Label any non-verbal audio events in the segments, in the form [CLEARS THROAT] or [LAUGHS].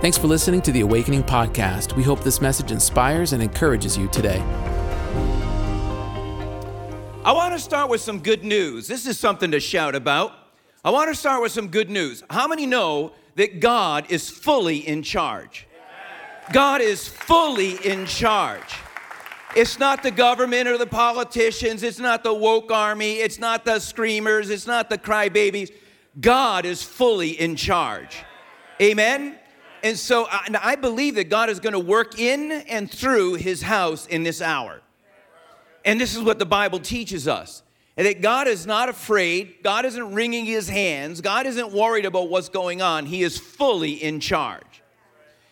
Thanks for listening to the Awakening Podcast. We hope this message inspires and encourages you today. I want to start with some good news. This is something to shout about. I want to start with some good news. How many know that God is fully in charge? God is fully in charge. It's not the government or the politicians, it's not the woke army, it's not the screamers, it's not the crybabies. God is fully in charge. Amen? And so uh, and I believe that God is going to work in and through his house in this hour. And this is what the Bible teaches us. And that God is not afraid, God isn't wringing his hands, God isn't worried about what's going on. He is fully in charge.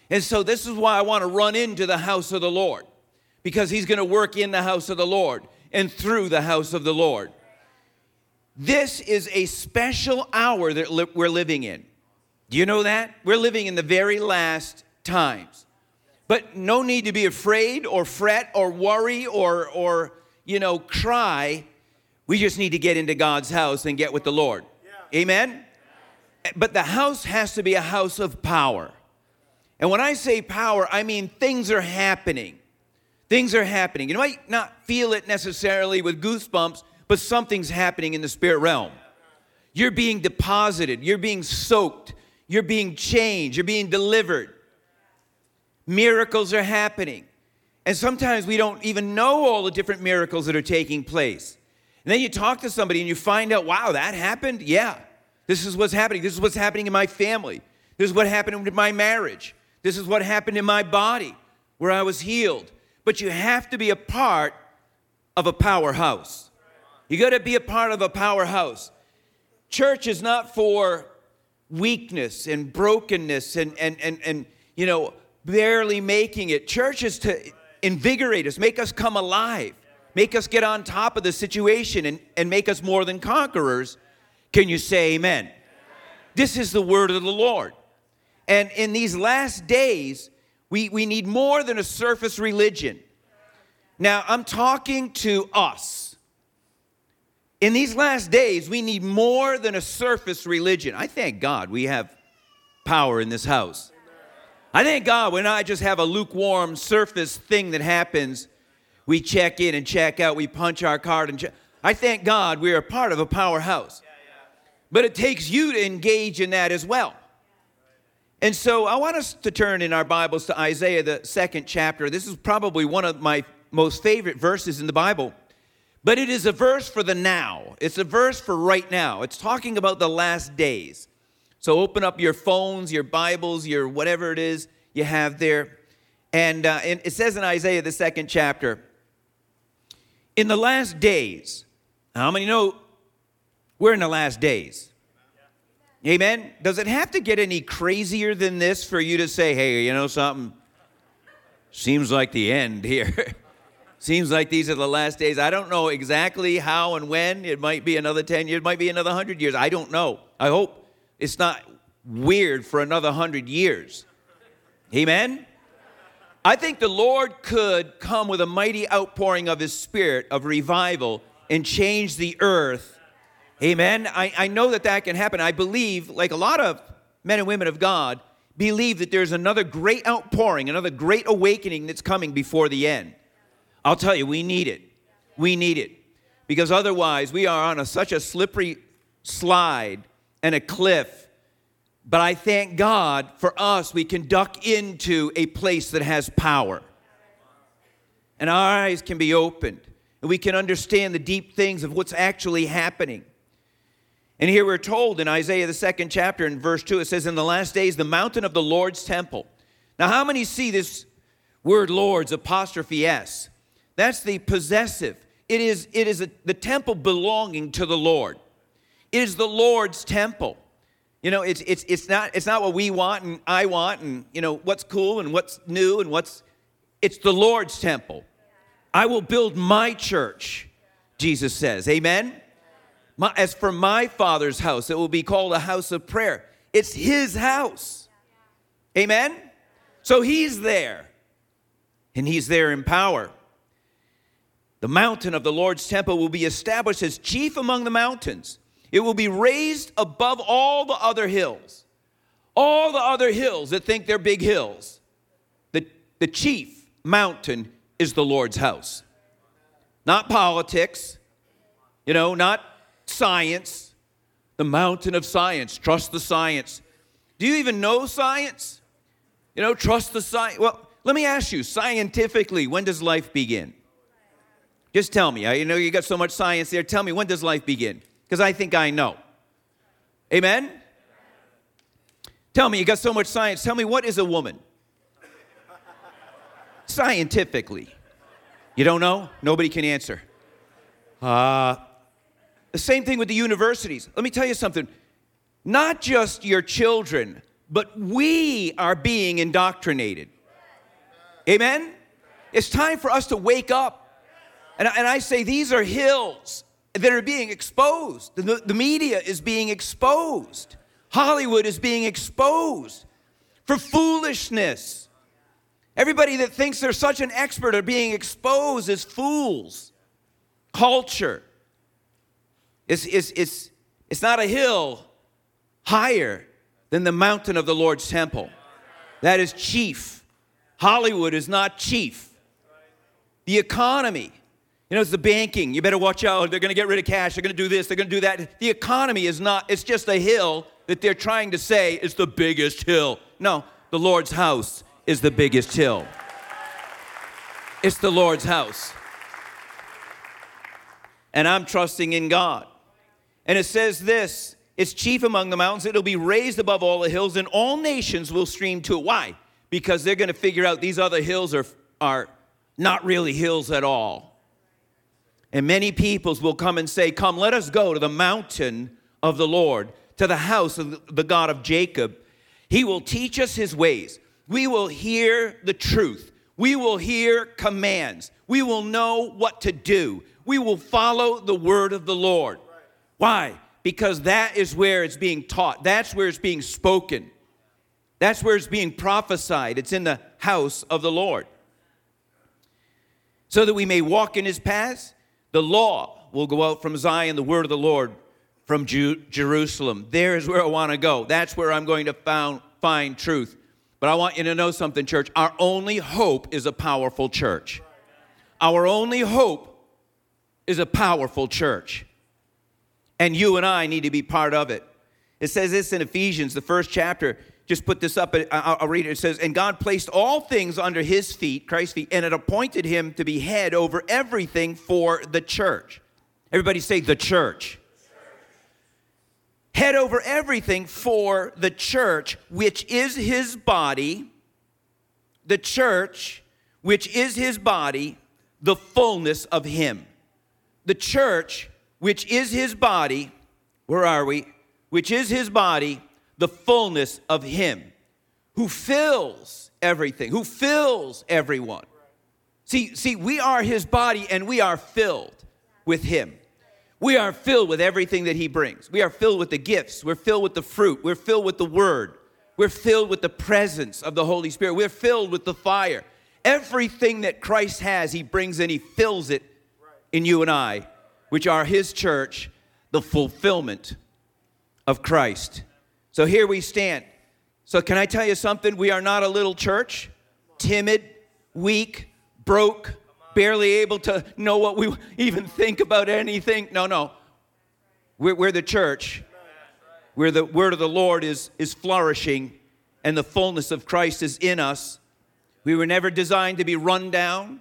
And so this is why I want to run into the house of the Lord. Because he's going to work in the house of the Lord and through the house of the Lord. This is a special hour that we're living in. Do you know that? We're living in the very last times. But no need to be afraid or fret or worry or, or you know, cry. We just need to get into God's house and get with the Lord. Yeah. Amen? But the house has to be a house of power. And when I say power, I mean things are happening. Things are happening. You might not feel it necessarily with goosebumps, but something's happening in the spirit realm. You're being deposited, you're being soaked, you're being changed, you're being delivered. Miracles are happening. And sometimes we don't even know all the different miracles that are taking place. And then you talk to somebody and you find out, wow, that happened? Yeah. This is what's happening. This is what's happening in my family. This is what happened in my marriage. This is what happened in my body where I was healed. But you have to be a part of a powerhouse. You got to be a part of a powerhouse. Church is not for weakness and brokenness and, and, and, and you know, barely making it. Church is to invigorate us, make us come alive, make us get on top of the situation and, and make us more than conquerors. Can you say amen? This is the word of the Lord. And in these last days, we, we need more than a surface religion. Now, I'm talking to us. In these last days, we need more than a surface religion. I thank God we have power in this house. I thank God when I just have a lukewarm surface thing that happens, we check in and check out, we punch our card and check. I thank God we are part of a powerhouse. But it takes you to engage in that as well. And so I want us to turn in our Bibles to Isaiah, the second chapter. This is probably one of my most favorite verses in the Bible. But it is a verse for the now. It's a verse for right now. It's talking about the last days. So open up your phones, your Bibles, your whatever it is you have there. And, uh, it says in Isaiah, the second chapter, in the last days, how many know we're in the last days? Amen? Does it have to get any crazier than this for you to say, hey, you know something? Seems like the end here. [LAUGHS] Seems like these are the last days. I don't know exactly how and when. It might be another 10 years, it might be another 100 years. I don't know. I hope it's not weird for another 100 years. Amen? I think the Lord could come with a mighty outpouring of His Spirit of revival and change the earth. Amen? I, I know that that can happen. I believe, like a lot of men and women of God, believe that there's another great outpouring, another great awakening that's coming before the end. I'll tell you, we need it. We need it. Because otherwise, we are on a, such a slippery slide and a cliff. But I thank God for us, we can duck into a place that has power. And our eyes can be opened, and we can understand the deep things of what's actually happening. And here we're told in Isaiah, the second chapter, in verse 2, it says, In the last days, the mountain of the Lord's temple. Now, how many see this word Lord's apostrophe S? That's the possessive. It is, it is a, the temple belonging to the Lord. It is the Lord's temple. You know, it's, it's, it's, not, it's not what we want and I want and, you know, what's cool and what's new and what's, it's the Lord's temple. I will build my church, Jesus says. Amen? My, as for my Father's house, it will be called a house of prayer. It's His house. Amen? So He's there, and He's there in power. The mountain of the Lord's temple will be established as chief among the mountains. It will be raised above all the other hills. all the other hills that think they're big hills, the, the chief mountain is the Lord's house. Not politics, you know, not science, the mountain of science. Trust the science. Do you even know science? You know, trust the science. Well, let me ask you scientifically, when does life begin? Just tell me. I know you got so much science there. Tell me, when does life begin? Because I think I know. Amen? Tell me, you got so much science. Tell me, what is a woman? Scientifically. You don't know? Nobody can answer. Uh, the same thing with the universities. Let me tell you something. Not just your children, but we are being indoctrinated. Amen? It's time for us to wake up. And, and I say these are hills that are being exposed. The, the media is being exposed. Hollywood is being exposed for foolishness. Everybody that thinks they're such an expert are being exposed as fools. Culture. It's, it's, it's, it's not a hill higher than the mountain of the Lord's temple. That is chief. Hollywood is not chief. The economy, you know, it's the banking. You better watch out. They're going to get rid of cash. They're going to do this. They're going to do that. The economy is not, it's just a hill that they're trying to say is the biggest hill. No, the Lord's house is the biggest hill. It's the Lord's house. And I'm trusting in God. And it says this it's chief among the mountains, it'll be raised above all the hills, and all nations will stream to it. Why? Because they're going to figure out these other hills are, are not really hills at all. And many peoples will come and say, Come, let us go to the mountain of the Lord, to the house of the God of Jacob. He will teach us his ways. We will hear the truth. We will hear commands. We will know what to do. We will follow the word of the Lord. Why? Because that is where it's being taught, that's where it's being spoken, that's where it's being prophesied. It's in the house of the Lord. So that we may walk in his paths the law will go out from Zion, the word of the Lord from Ju- Jerusalem. There is where I want to go. That's where I'm going to found, find truth. But I want you to know something, church. Our only hope is a powerful church. Our only hope is a powerful church. And you and I need to be part of it. It says this in Ephesians, the first chapter just put this up. I'll read it. It says, And God placed all things under his feet, Christ's feet, and it appointed him to be head over everything for the church. Everybody say, the church. Head over everything for the church, which is his body. The church, which is his body, the fullness of him. The church, which is his body, where are we? Which is his body, the fullness of Him who fills everything, who fills everyone. See, see, we are His body and we are filled with Him. We are filled with everything that He brings. We are filled with the gifts. We're filled with the fruit. We're filled with the Word. We're filled with the presence of the Holy Spirit. We're filled with the fire. Everything that Christ has, He brings and He fills it in you and I, which are His church, the fulfillment of Christ. So here we stand. So, can I tell you something? We are not a little church, timid, weak, broke, barely able to know what we [LAUGHS] even think about anything. No, no. We're, we're the church where the word of the Lord is, is flourishing and the fullness of Christ is in us. We were never designed to be run down,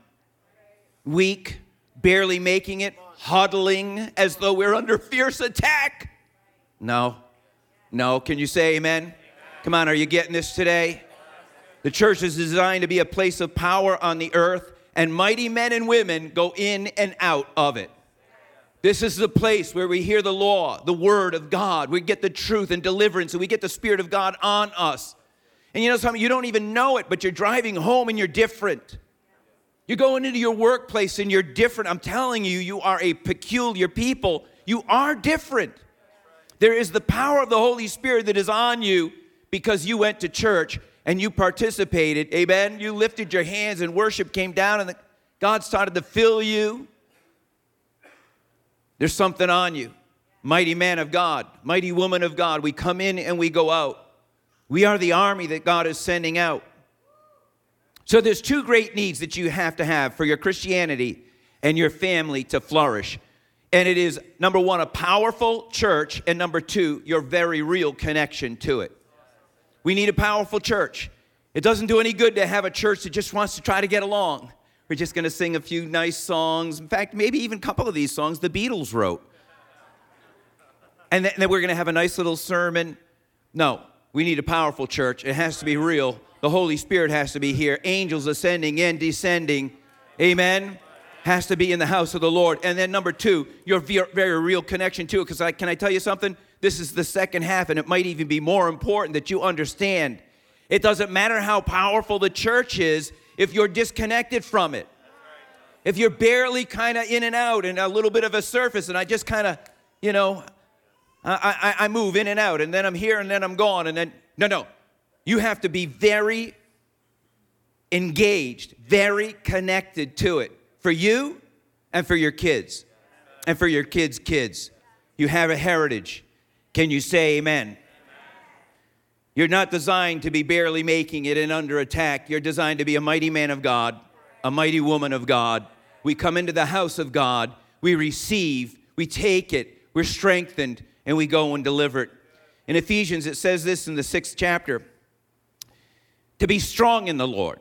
weak, barely making it, huddling as though we're under fierce attack. No. No. Can you say amen? amen? Come on, are you getting this today? The church is designed to be a place of power on the earth, and mighty men and women go in and out of it. This is the place where we hear the law, the word of God. We get the truth and deliverance, and we get the Spirit of God on us. And you know something? You don't even know it, but you're driving home and you're different. You're going into your workplace and you're different. I'm telling you, you are a peculiar people. You are different. There is the power of the Holy Spirit that is on you because you went to church and you participated. Amen. You lifted your hands and worship came down and the, God started to fill you. There's something on you. Mighty man of God, mighty woman of God. We come in and we go out. We are the army that God is sending out. So there's two great needs that you have to have for your Christianity and your family to flourish. And it is number one, a powerful church, and number two, your very real connection to it. We need a powerful church. It doesn't do any good to have a church that just wants to try to get along. We're just going to sing a few nice songs. In fact, maybe even a couple of these songs the Beatles wrote. And then we're going to have a nice little sermon. No, we need a powerful church. It has to be real. The Holy Spirit has to be here. Angels ascending and descending. Amen. Has to be in the house of the Lord. And then number two, your very real connection to it. Because I, can I tell you something? This is the second half, and it might even be more important that you understand. It doesn't matter how powerful the church is if you're disconnected from it. If you're barely kind of in and out and a little bit of a surface, and I just kind of, you know, I, I, I move in and out, and then I'm here, and then I'm gone, and then, no, no. You have to be very engaged, very connected to it for you and for your kids and for your kids' kids. You have a heritage. Can you say amen? You're not designed to be barely making it and under attack. You're designed to be a mighty man of God, a mighty woman of God. We come into the house of God, we receive, we take it, we're strengthened, and we go and deliver it. In Ephesians, it says this in the sixth chapter to be strong in the Lord.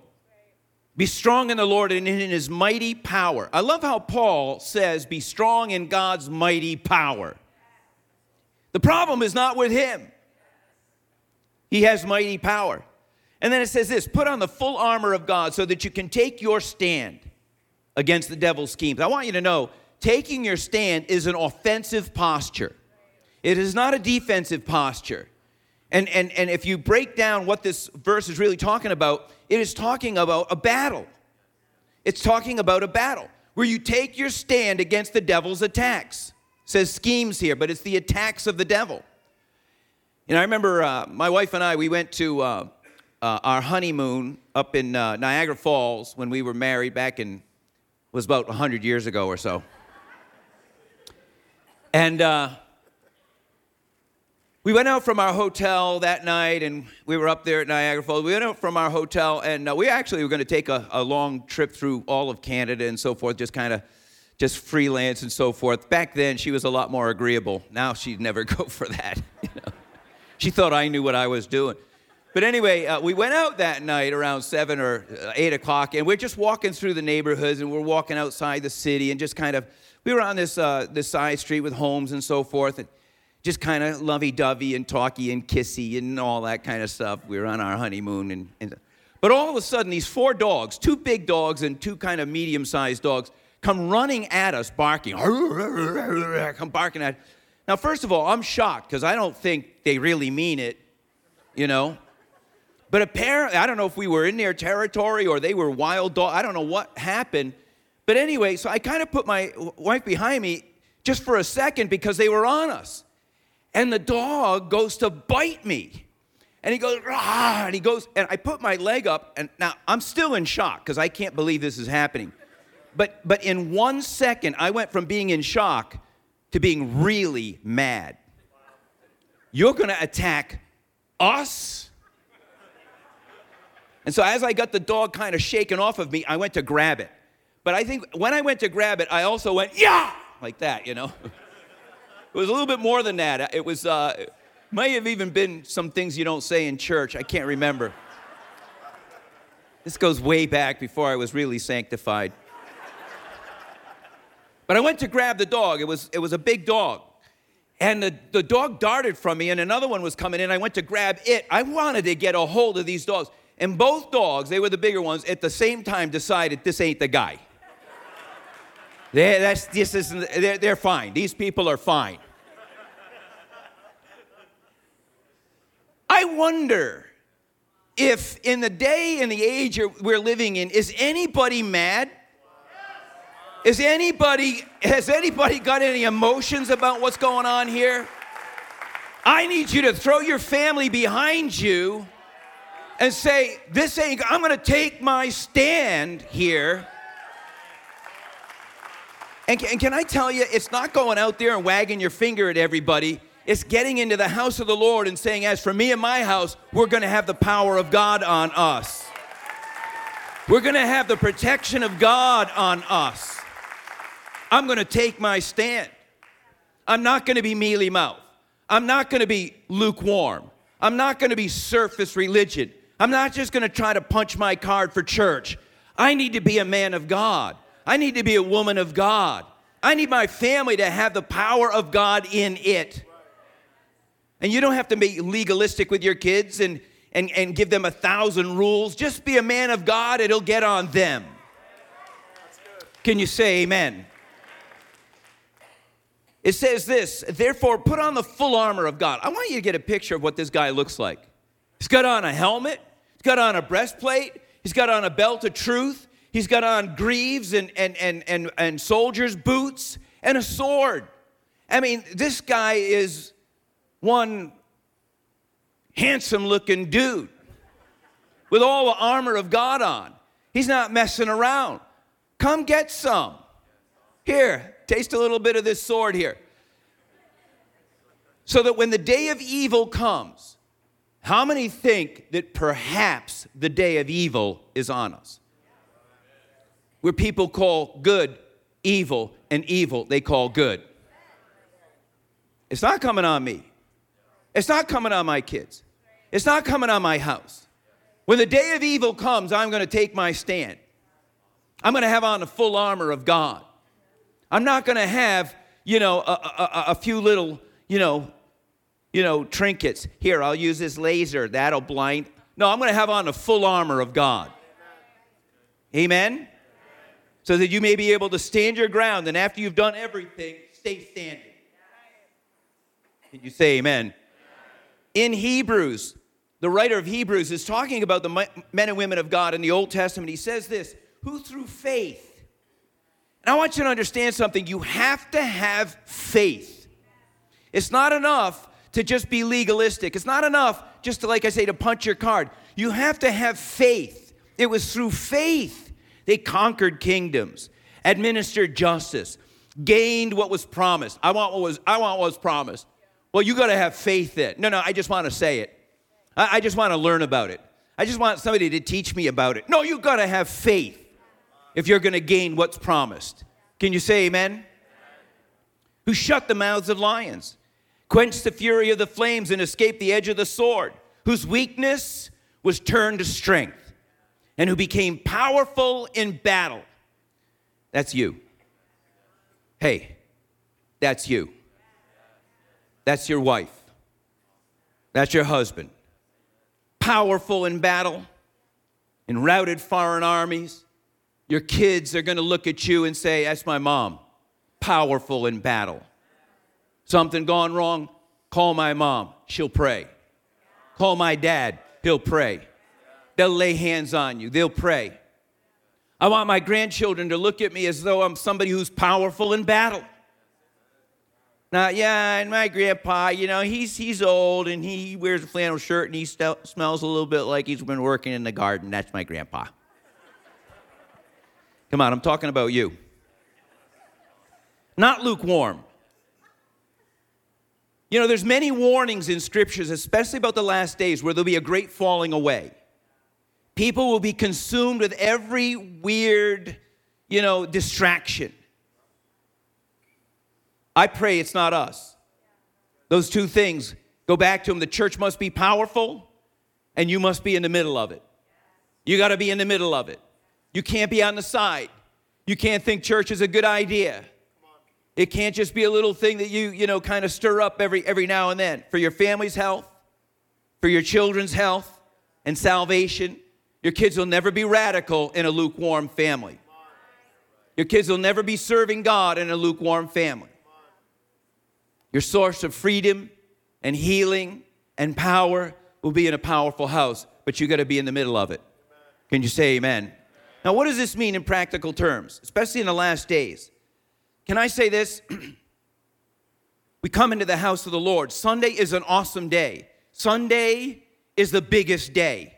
Be strong in the Lord and in his mighty power. I love how Paul says, Be strong in God's mighty power. The problem is not with him. He has mighty power. And then it says this put on the full armor of God so that you can take your stand against the devil's schemes. I want you to know taking your stand is an offensive posture, it is not a defensive posture. And, and, and if you break down what this verse is really talking about, it is talking about a battle. It's talking about a battle where you take your stand against the devil's attacks. It says schemes here, but it's the attacks of the devil. Know, I remember uh, my wife and I, we went to uh, uh, our honeymoon up in uh, Niagara Falls when we were married back in, was about 100 years ago or so. And uh, we went out from our hotel that night and we were up there at Niagara Falls. We went out from our hotel and uh, we actually were going to take a, a long trip through all of Canada and so forth, just kind of just freelance and so forth. Back then, she was a lot more agreeable. Now she'd never [LAUGHS] go for that. You know? She thought I knew what I was doing. But anyway, uh, we went out that night around seven or uh, eight o'clock, and we're just walking through the neighborhoods, and we're walking outside the city, and just kind of, we were on this uh, this side street with homes and so forth, and just kind of lovey-dovey and talky and kissy and all that kind of stuff. We were on our honeymoon, and, and but all of a sudden, these four dogs, two big dogs and two kind of medium-sized dogs, come running at us, barking, [LAUGHS] come barking at. Now, first of all, I'm shocked because I don't think they really mean it, you know. But apparently, I don't know if we were in their territory or they were wild dogs. I don't know what happened. But anyway, so I kind of put my wife behind me just for a second because they were on us. And the dog goes to bite me. And he goes, Rah! and he goes, and I put my leg up, and now I'm still in shock because I can't believe this is happening. But, but in one second, I went from being in shock to being really mad. You're to attack us? And so, as I got the dog kind of shaken off of me, I went to grab it. But I think when I went to grab it, I also went, yeah, like that, you know? [LAUGHS] it was a little bit more than that. It was, uh, may have even been some things you don't say in church. I can't remember. This goes way back before I was really sanctified. But I went to grab the dog. It was, it was a big dog. And the, the dog darted from me, and another one was coming in. I went to grab it. I wanted to get a hold of these dogs. And both dogs, they were the bigger ones, at the same time decided this ain't the guy. they that's, this isn't, they're, they're fine. These people are fine. I wonder if in the day and the age we're living in, is anybody mad is anybody, has anybody got any emotions about what's going on here? I need you to throw your family behind you and say, This ain't, I'm gonna take my stand here. And, and can I tell you, it's not going out there and wagging your finger at everybody It's getting into the house of the Lord and saying, As for me and my house, we're going to have the power of God on us. We're going to have the protection of God on us. I'm going to take my stand. I'm not going to be mealy mouth. I'm not going to be lukewarm. I'm not going to be surface religion. I'm not just going to try to punch my card for church. I need to be a man of God. I need to be a woman of God. I need my family to have the power of God in it. And you don't have to be legalistic with your kids and, and, and give them a thousand rules. Just be a man of God, it'll get on them. Can you say amen? It says this, therefore, put on the full armor of God. I want you to get a picture of what this guy looks like. He's got on a helmet, he's got on a breastplate, he's got on a belt of truth, he's got on greaves and, and, and, and, and soldiers' boots and a sword. I mean, this guy is one handsome looking dude with all the armor of God on. He's not messing around. Come get some. Here, taste a little bit of this sword here. So that when the day of evil comes, how many think that perhaps the day of evil is on us? Where people call good evil and evil they call good. It's not coming on me. It's not coming on my kids. It's not coming on my house. When the day of evil comes, I'm going to take my stand. I'm going to have on the full armor of God. I'm not going to have, you know, a, a, a, few little, you know, you know, trinkets. Here, I'll use this laser. That'll blind. No, I'm going to have on the full armor of God. Amen? So that you may be able to stand your ground, and after you've done everything, stay standing. Can you say amen? In Hebrews, the writer of Hebrews is talking about the men and women of God in the Old Testament. He says this who through faith, and I want you to understand something you have to have faith. It's not enough to just be legalistic, it's not enough just to, like I say, to punch your card. You have to have faith. It was through faith they conquered kingdoms, administered justice, gained what was promised. I want what was, I want what was promised. Well, you got to have faith in. No, no, I just want to say it. I, I just want to learn about it. I just want somebody to teach me about it. No, you got to have faith if you're going to gain what's promised. Can you say amen? Who shut the mouths of lions, quenched the fury of the flames, and escaped the edge of the sword, whose weakness was turned to strength, and who became powerful in battle. That's you. Hey, that's you. That's your wife. That's your husband. Powerful in battle, in routed foreign armies. Your kids are going to look at you and say, That's my mom. Powerful in battle. Something gone wrong? Call my mom. She'll pray. Call my dad. He'll pray. They'll lay hands on you. They'll pray. I want my grandchildren to look at me as though I'm somebody who's powerful in battle. Now, yeah, and my grandpa, you know, he's he's old and he wears a flannel shirt and he st- smells a little bit like he's been working in the garden. That's my grandpa. Come on, I'm talking about you. Not lukewarm. You know, there's many warnings in scriptures, especially about the last days, where there'll be a great falling away. People will be consumed with every weird, you know, distraction. I pray it's not us. Those two things go back to them. The church must be powerful, and you must be in the middle of it. You got to be in the middle of it. You can't be on the side. You can't think church is a good idea. It can't just be a little thing that you, you know, kind of stir up every, every now and then for your family's health, for your children's health and salvation. Your kids will never be radical in a lukewarm family. Your kids will never be serving God in a lukewarm family. Your source of freedom and healing and power will be in a powerful house, but you got to be in the middle of it. Can you say amen? Now, what does this mean in practical terms, especially in the last days? Can I say this? [CLEARS THROAT] we come into the house of the Lord. Sunday is an awesome day. Sunday is the biggest day.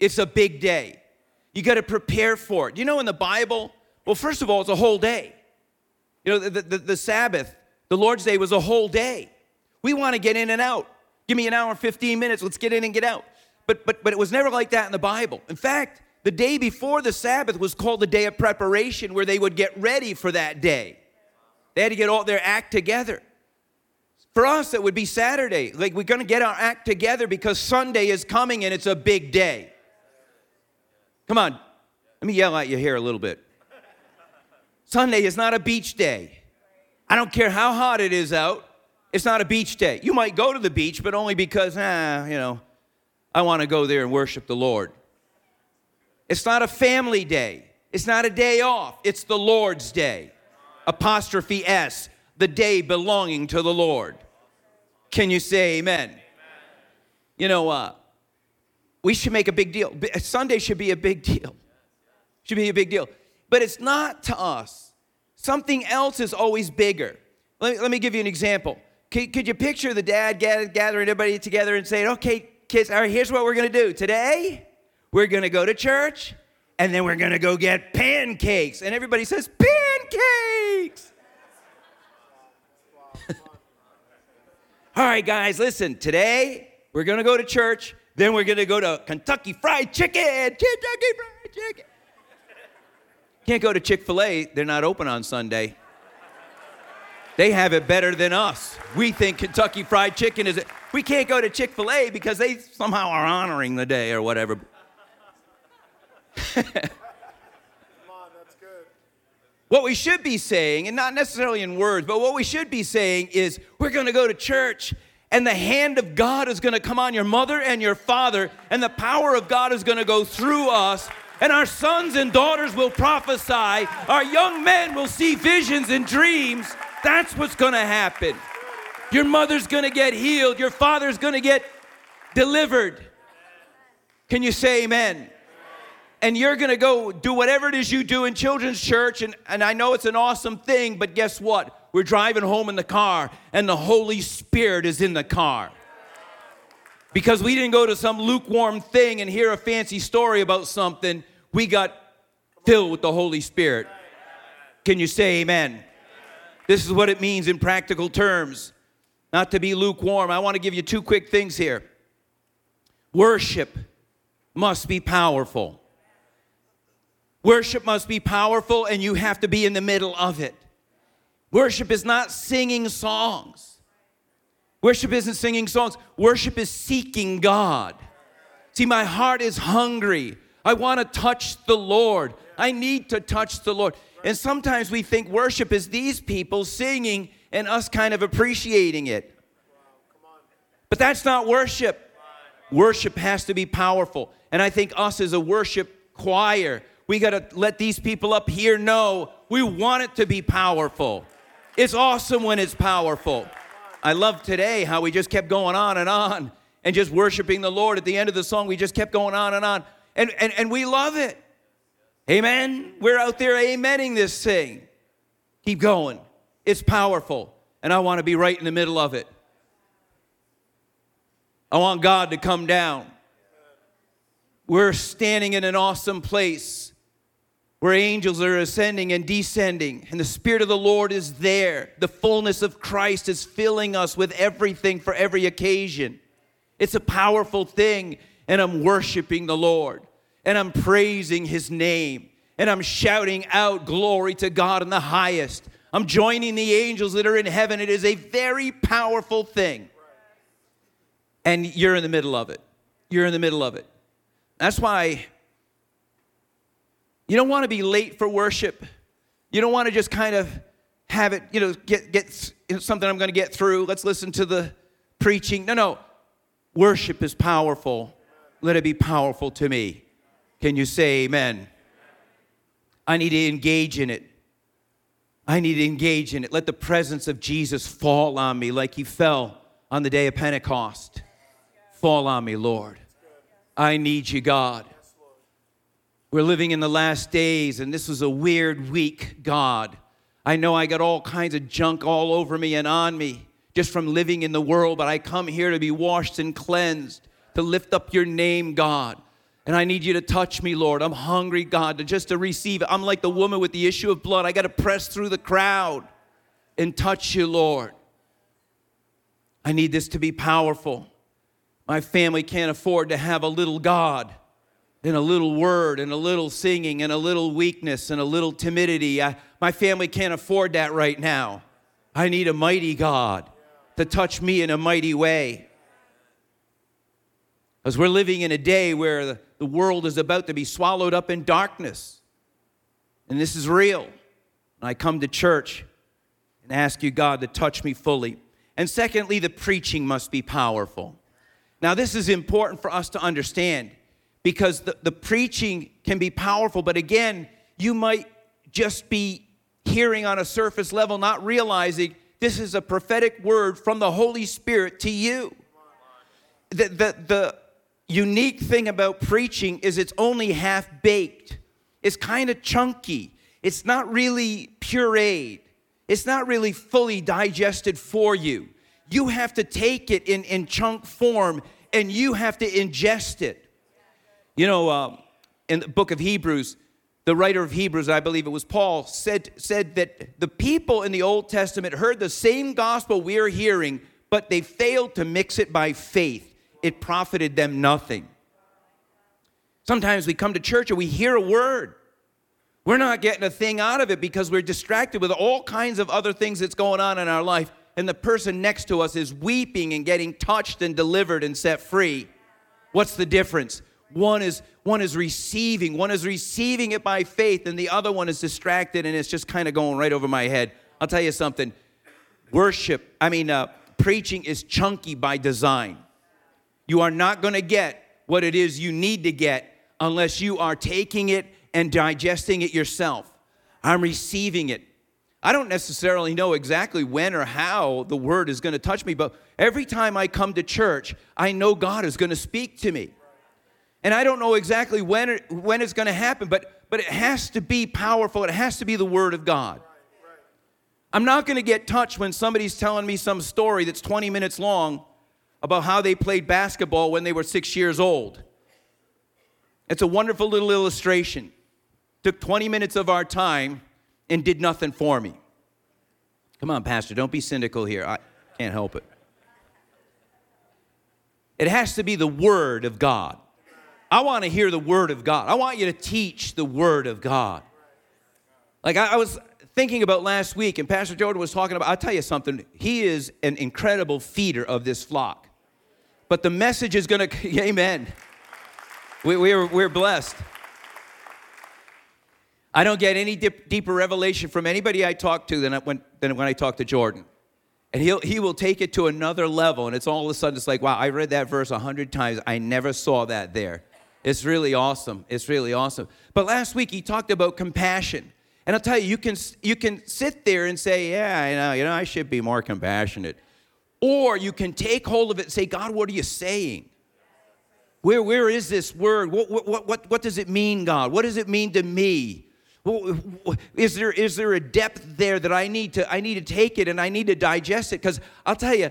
It's a big day. You got to prepare for it. You know, in the Bible, well, first of all, it's a whole day. You know, the, the, the Sabbath the Lord's Day was a whole day. We want to get in and out. Give me an hour and 15 minutes, let's get in and get out. But, but, but it was never like that in the Bible. In fact, the day before the Sabbath was called the day of preparation, where they would get ready for that day. They had to get all their act together. For us, it would be Saturday. Like, we're going to get our act together because Sunday is coming and it's a big day. Come on, let me yell at you here a little bit. Sunday is not a beach day. I don't care how hot it is out, it's not a beach day. You might go to the beach, but only because, ah, you know, I want to go there and worship the Lord. It's not a family day. It's not a day off. It's the Lord's day. Apostrophe S, the day belonging to the Lord. Can you say amen? amen. You know, uh, we should make a big deal. Sunday should be a big deal. Should be a big deal. But it's not to us. Something else is always bigger. Let me, let me give you an example. Could, could you picture the dad gathering everybody together and saying, okay, kids, all right, here's what we're going to do. Today, we're going to go to church, and then we're going to go get pancakes. And everybody says, pancakes. [LAUGHS] All right, guys, listen. Today, we're going to go to church. Then we're going to go to Kentucky Fried Chicken. Kentucky Fried Chicken. Can't go to Chick fil A, they're not open on Sunday. They have it better than us. We think Kentucky Fried Chicken is. We can't go to Chick fil A because they somehow are honoring the day or whatever. Come on, that's good. What we should be saying, and not necessarily in words, but what we should be saying is we're going to go to church and the hand of God is going to come on your mother and your father, and the power of God is going to go through us, and our sons and daughters will prophesy, our young men will see visions and dreams. That's what's going to happen. Your mother's going to get healed, your father's going to get delivered. Can you say amen? and you're going to go do whatever it is you do in children's church. And, and I know it's an awesome thing, but guess what? We're driving home in the car, and the Holy Spirit is in the car. Because we didn't go to some lukewarm thing and hear a fancy story about something, we got filled with the Holy Spirit. Can you say amen? This is what it means in practical terms. Not to be lukewarm. I want to give you two quick things here. Worship must be powerful. Worship must be powerful, and you have to be in the middle of it. Worship is not singing songs. Worship isn't singing songs. Worship is seeking God. See, my heart is hungry. I want to touch the Lord. I need to touch the Lord. And sometimes we think worship is these people singing and us kind of appreciating it. But that's not worship. Worship has to be powerful. And I think us as a worship choir, we got to let these people up here know we want it to be powerful. It's awesome when it's powerful. I love today how we just kept going on and on and just worshiping the Lord. At the end of the song, we just kept going on and on. And, and, and we love it. Amen. We're out there amening this thing. Keep going. It's powerful. And I want to be right in the middle of it. I want God to come down. We're standing in an awesome place where angels are ascending and descending, and the Spirit of the Lord is there. The fullness of Christ is filling us with everything for every occasion. It's a powerful thing, and I'm worshiping the Lord, and I'm praising His name, and I'm shouting out glory to God in the highest. I'm joining the angels that are in heaven. It is a very powerful thing. And you're in the middle of it. You're in the middle of it. That's why you don't want to be late for worship. You don't want to just kind of have it, you know, get, get something I'm going to get through. Let's listen to the preaching. No, no. Worship is powerful. Let it be powerful to me. Can you say amen? I need to engage in it. I need to engage in it. Let the presence of Jesus fall on me like he fell on the day of Pentecost. Fall on me, Lord. I need you, God. We're living in the last days, and this was a weird week, God. I know I got all kinds of junk all over me and on me just from living in the world, but I come here to be washed and cleansed, to lift up your name, God. And I need you to touch me, Lord. I'm hungry, God, to just to receive. I'm like the woman with the issue of blood. I got to press through the crowd and touch you, Lord. I need this to be powerful. My family can't afford to have a little God and a little word and a little singing and a little weakness and a little timidity. I, my family can't afford that right now. I need a mighty God to touch me in a mighty way. Because we're living in a day where the, the world is about to be swallowed up in darkness. And this is real. And I come to church and ask you, God, to touch me fully. And secondly, the preaching must be powerful. Now, this is important for us to understand because the, the preaching can be powerful, but again, you might just be hearing on a surface level, not realizing this is a prophetic word from the Holy Spirit to you. The, the, the unique thing about preaching is it's only half baked, it's kind of chunky, it's not really pureed, it's not really fully digested for you. You have to take it in, in chunk form and you have to ingest it. You know, uh, in the book of Hebrews, the writer of Hebrews, I believe it was Paul, said, said that the people in the Old Testament heard the same gospel we are hearing, but they failed to mix it by faith. It profited them nothing. Sometimes we come to church and we hear a word. We're not getting a thing out of it because we're distracted with all kinds of other things that's going on in our life, and the person next to us is weeping and getting touched and delivered and set free. What's the difference? One is one is receiving, one is receiving it by faith, and the other one is distracted and it's just kind of going right over my head. I'll tell you something. Worship, I mean, uh, preaching is chunky by design. You are not going to get what it is you need to get unless you are taking it and digesting it yourself. I'm receiving it. I don't necessarily know exactly when or how the word is going to touch me, but every time I come to church, I know God is going to speak to me. And I don't know exactly when, it, when it's going to happen, but, but it has to be powerful. It has to be the Word of God. I'm not going to get touched when somebody's telling me some story that's 20 minutes long about how they played basketball when they were six years old. It's a wonderful little illustration. Took 20 minutes of our time and did nothing for me. Come on, Pastor, don't be cynical here. I can't help it. It has to be the Word of God. I want to hear the Word of God. I want you to teach the Word of God. Like I, I was thinking about last week, and Pastor Jordan was talking about, I'll tell you something, he is an incredible feeder of this flock. But the message is going [LAUGHS] to, amen. We, we're, we're blessed. I don't get any dip, deeper revelation from anybody I talk to than when, than when I talk to Jordan. And he'll, he will take it to another level, and it's all of a sudden, it's like, wow, I read that verse a hundred times. I never saw that there. It's really awesome. It's really awesome. But last week he talked about compassion. And I'll tell you, you can, you can sit there and say, yeah, I know, you know, I should be more compassionate. Or you can take hold of it and say, God, what are you saying? Where, where is this word? What, what, what, what does it mean, God? What does it mean to me? Is there, is there a depth there that I need to, I need to take it and I need to digest it? Because I'll tell you,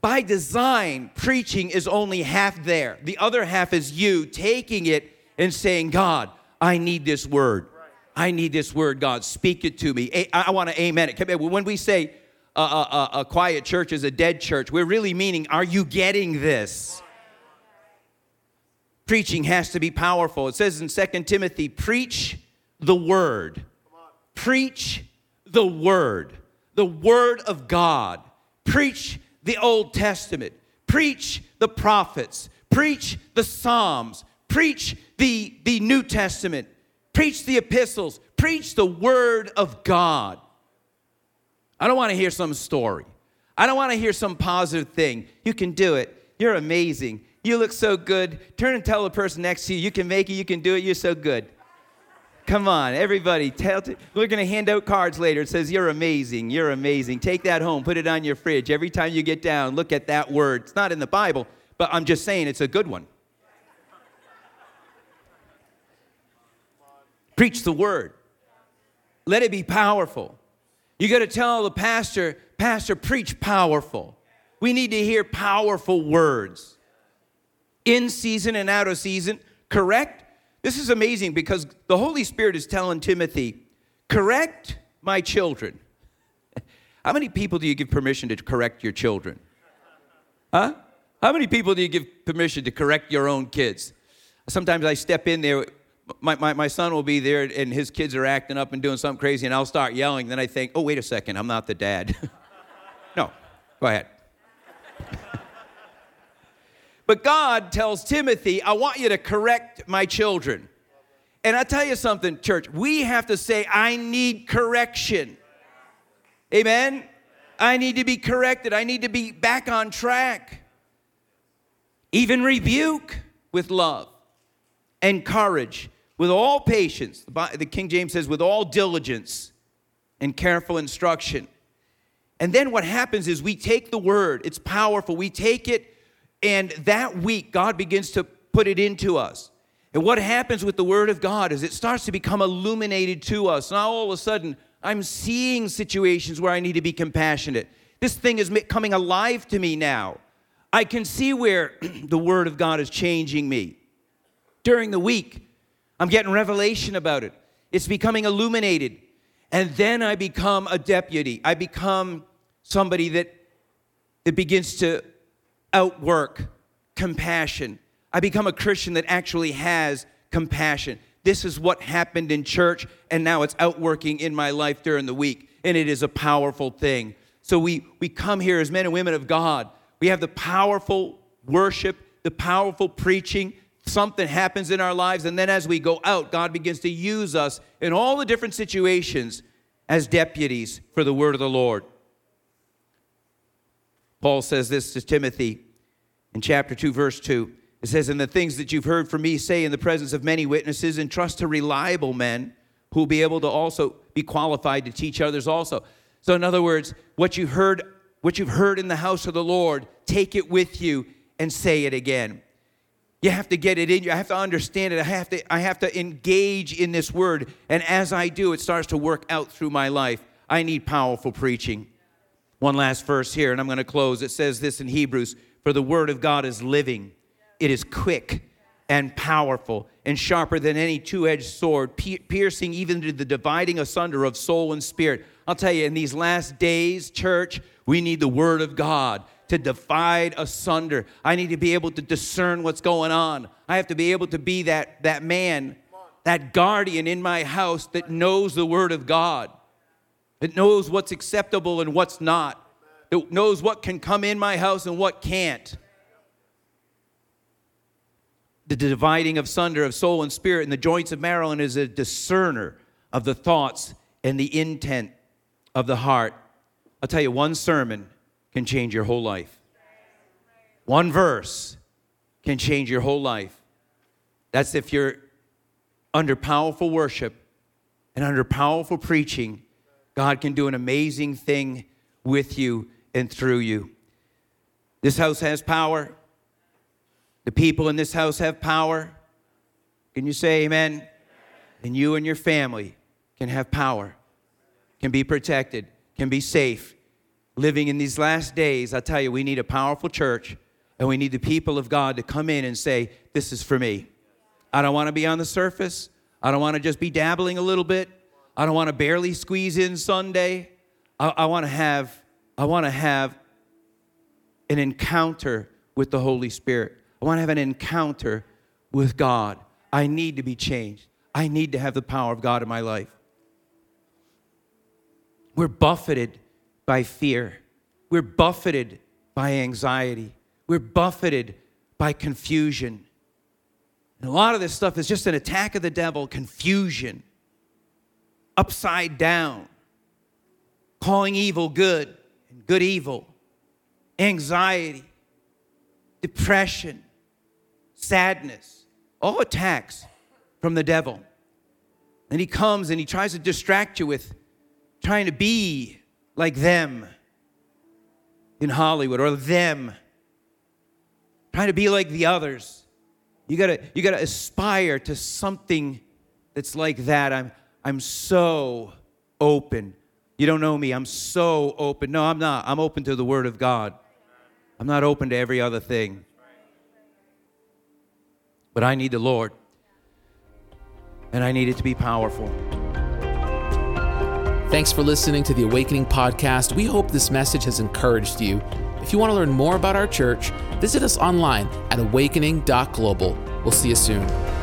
by design, preaching is only half there. The other half is you taking it and saying, God, I need this word. I need this word, God. Speak it to me. I, want to amen it. When we say a, a, a quiet church is a dead church, we're really meaning, are you getting this? Preaching has to be powerful. It says in 2 Timothy, preach the word. Preach the word. The word of God. Preach the Old Testament, preach the prophets, preach the Psalms, preach the, the New Testament, preach the epistles, preach the Word of God. I don't want to hear some story. I don't want to hear some positive thing. You can do it. You're amazing. You look so good. Turn and tell the person next to you, you can make it, you can do it, you're so good. Come on, everybody. Tell, we're going to hand out cards later. It says, You're amazing. You're amazing. Take that home. Put it on your fridge. Every time you get down, look at that word. It's not in the Bible, but I'm just saying it's a good one. Preach the word. Let it be powerful. You got to tell the pastor, Pastor, preach powerful. We need to hear powerful words. In season and out of season, correct this is amazing because the Holy Spirit is telling Timothy, correct my children. [LAUGHS] How many people do you give permission to correct your children? Huh? How many people do you give permission to correct your own kids? Sometimes I step in there, my, my, my son will be there and his kids are acting up and doing something crazy, and I'll start yelling. Then I think, oh, wait a second, I'm not the dad. [LAUGHS] no, go ahead. But God tells Timothy, I want you to correct my children. And I tell you something, church, we have to say, I need correction. Amen? I need to be corrected. I need to be back on track. Even rebuke with love and courage, with all patience. The King James says, with all diligence and careful instruction. And then what happens is we take the word, it's powerful. We take it, and that week, God begins to put it into us. And what happens with the word of God is it starts to become illuminated to us. Now, all of a sudden, I'm seeing situations where I need to be compassionate. This thing is coming alive to me now. I can see where [CLEARS THROAT] the Word of God is changing me. During the week, I'm getting revelation about it. It's becoming illuminated. And then I become a deputy. I become somebody that, that begins to outwork compassion. I become a Christian that actually has compassion. This is what happened in church, and now it's outworking in my life during the week. And it is a powerful thing. So we, we come here as men and women of God. We have the powerful worship, the powerful preaching. Something happens in our lives, and then as we go out, God begins to use us in all the different situations as deputies for the word of the Lord. Paul says this to Timothy in chapter 2, verse 2. It says, And the things that you've heard from me say in the presence of many witnesses, and trust to reliable men who will be able to also be qualified to teach others also. So, in other words, what you heard, what you've heard in the house of the Lord, take it with you and say it again. You have to get it in you. I have to understand it. I have to, I have to engage in this word. And as I do, it starts to work out through my life. I need powerful preaching. One last verse here, and I'm going to close. It says this in Hebrews For the word of God is living it is quick and powerful and sharper than any two edged sword, piercing even to the dividing asunder of soul and spirit. I'll tell you, in these last days, church, we need the Word of God to divide asunder. I need to be able to discern what's going on. I have to be able to be that, that man, that guardian in my house that knows the Word of God, that knows what's acceptable and what's not, that knows what can come in my house and what can't the dividing of sunder of soul and spirit and the joints of marrow and is a discerner of the thoughts and the intent of the heart. I'll tell you, one sermon can change your whole life. One verse can change your whole life. That's if you're under powerful worship and under powerful preaching, God can do an amazing thing with you and through you. This house has power. The people in this house have power. Can you say amen? And you and your family can have power, can be protected, can be safe. Living in these last days, I tell you, we need a powerful church and we need the people of God to come in and say, This is for me. I don't want to be on the surface. I don't want to just be dabbling a little bit. I don't want to barely squeeze in Sunday. I, I want to have, I want to have an encounter with the Holy Spirit. I want to have an encounter with God. I need to be changed. I need to have the power of God in my life. We're buffeted by fear. We're buffeted by anxiety. We're buffeted by confusion. And a lot of this stuff is just an attack of the devil, confusion, upside down, calling evil good good evil, anxiety, depression, sadness, all attacks from the devil. And he comes and he tries to distract you with trying to be like them in Hollywood or them, trying to be like the others. You gotta, you gotta aspire to something that's like that. I'm, I'm so open. You don't know me. I'm so open. No, I'm not. I'm open to the Word of God. I'm not open to every other thing but I need the Lord. And I need it to be powerful. Thanks for listening to the Awakening Podcast. We hope this message has encouraged you. If you want to learn more about our church, visit us online at awakening.global. We'll see you soon.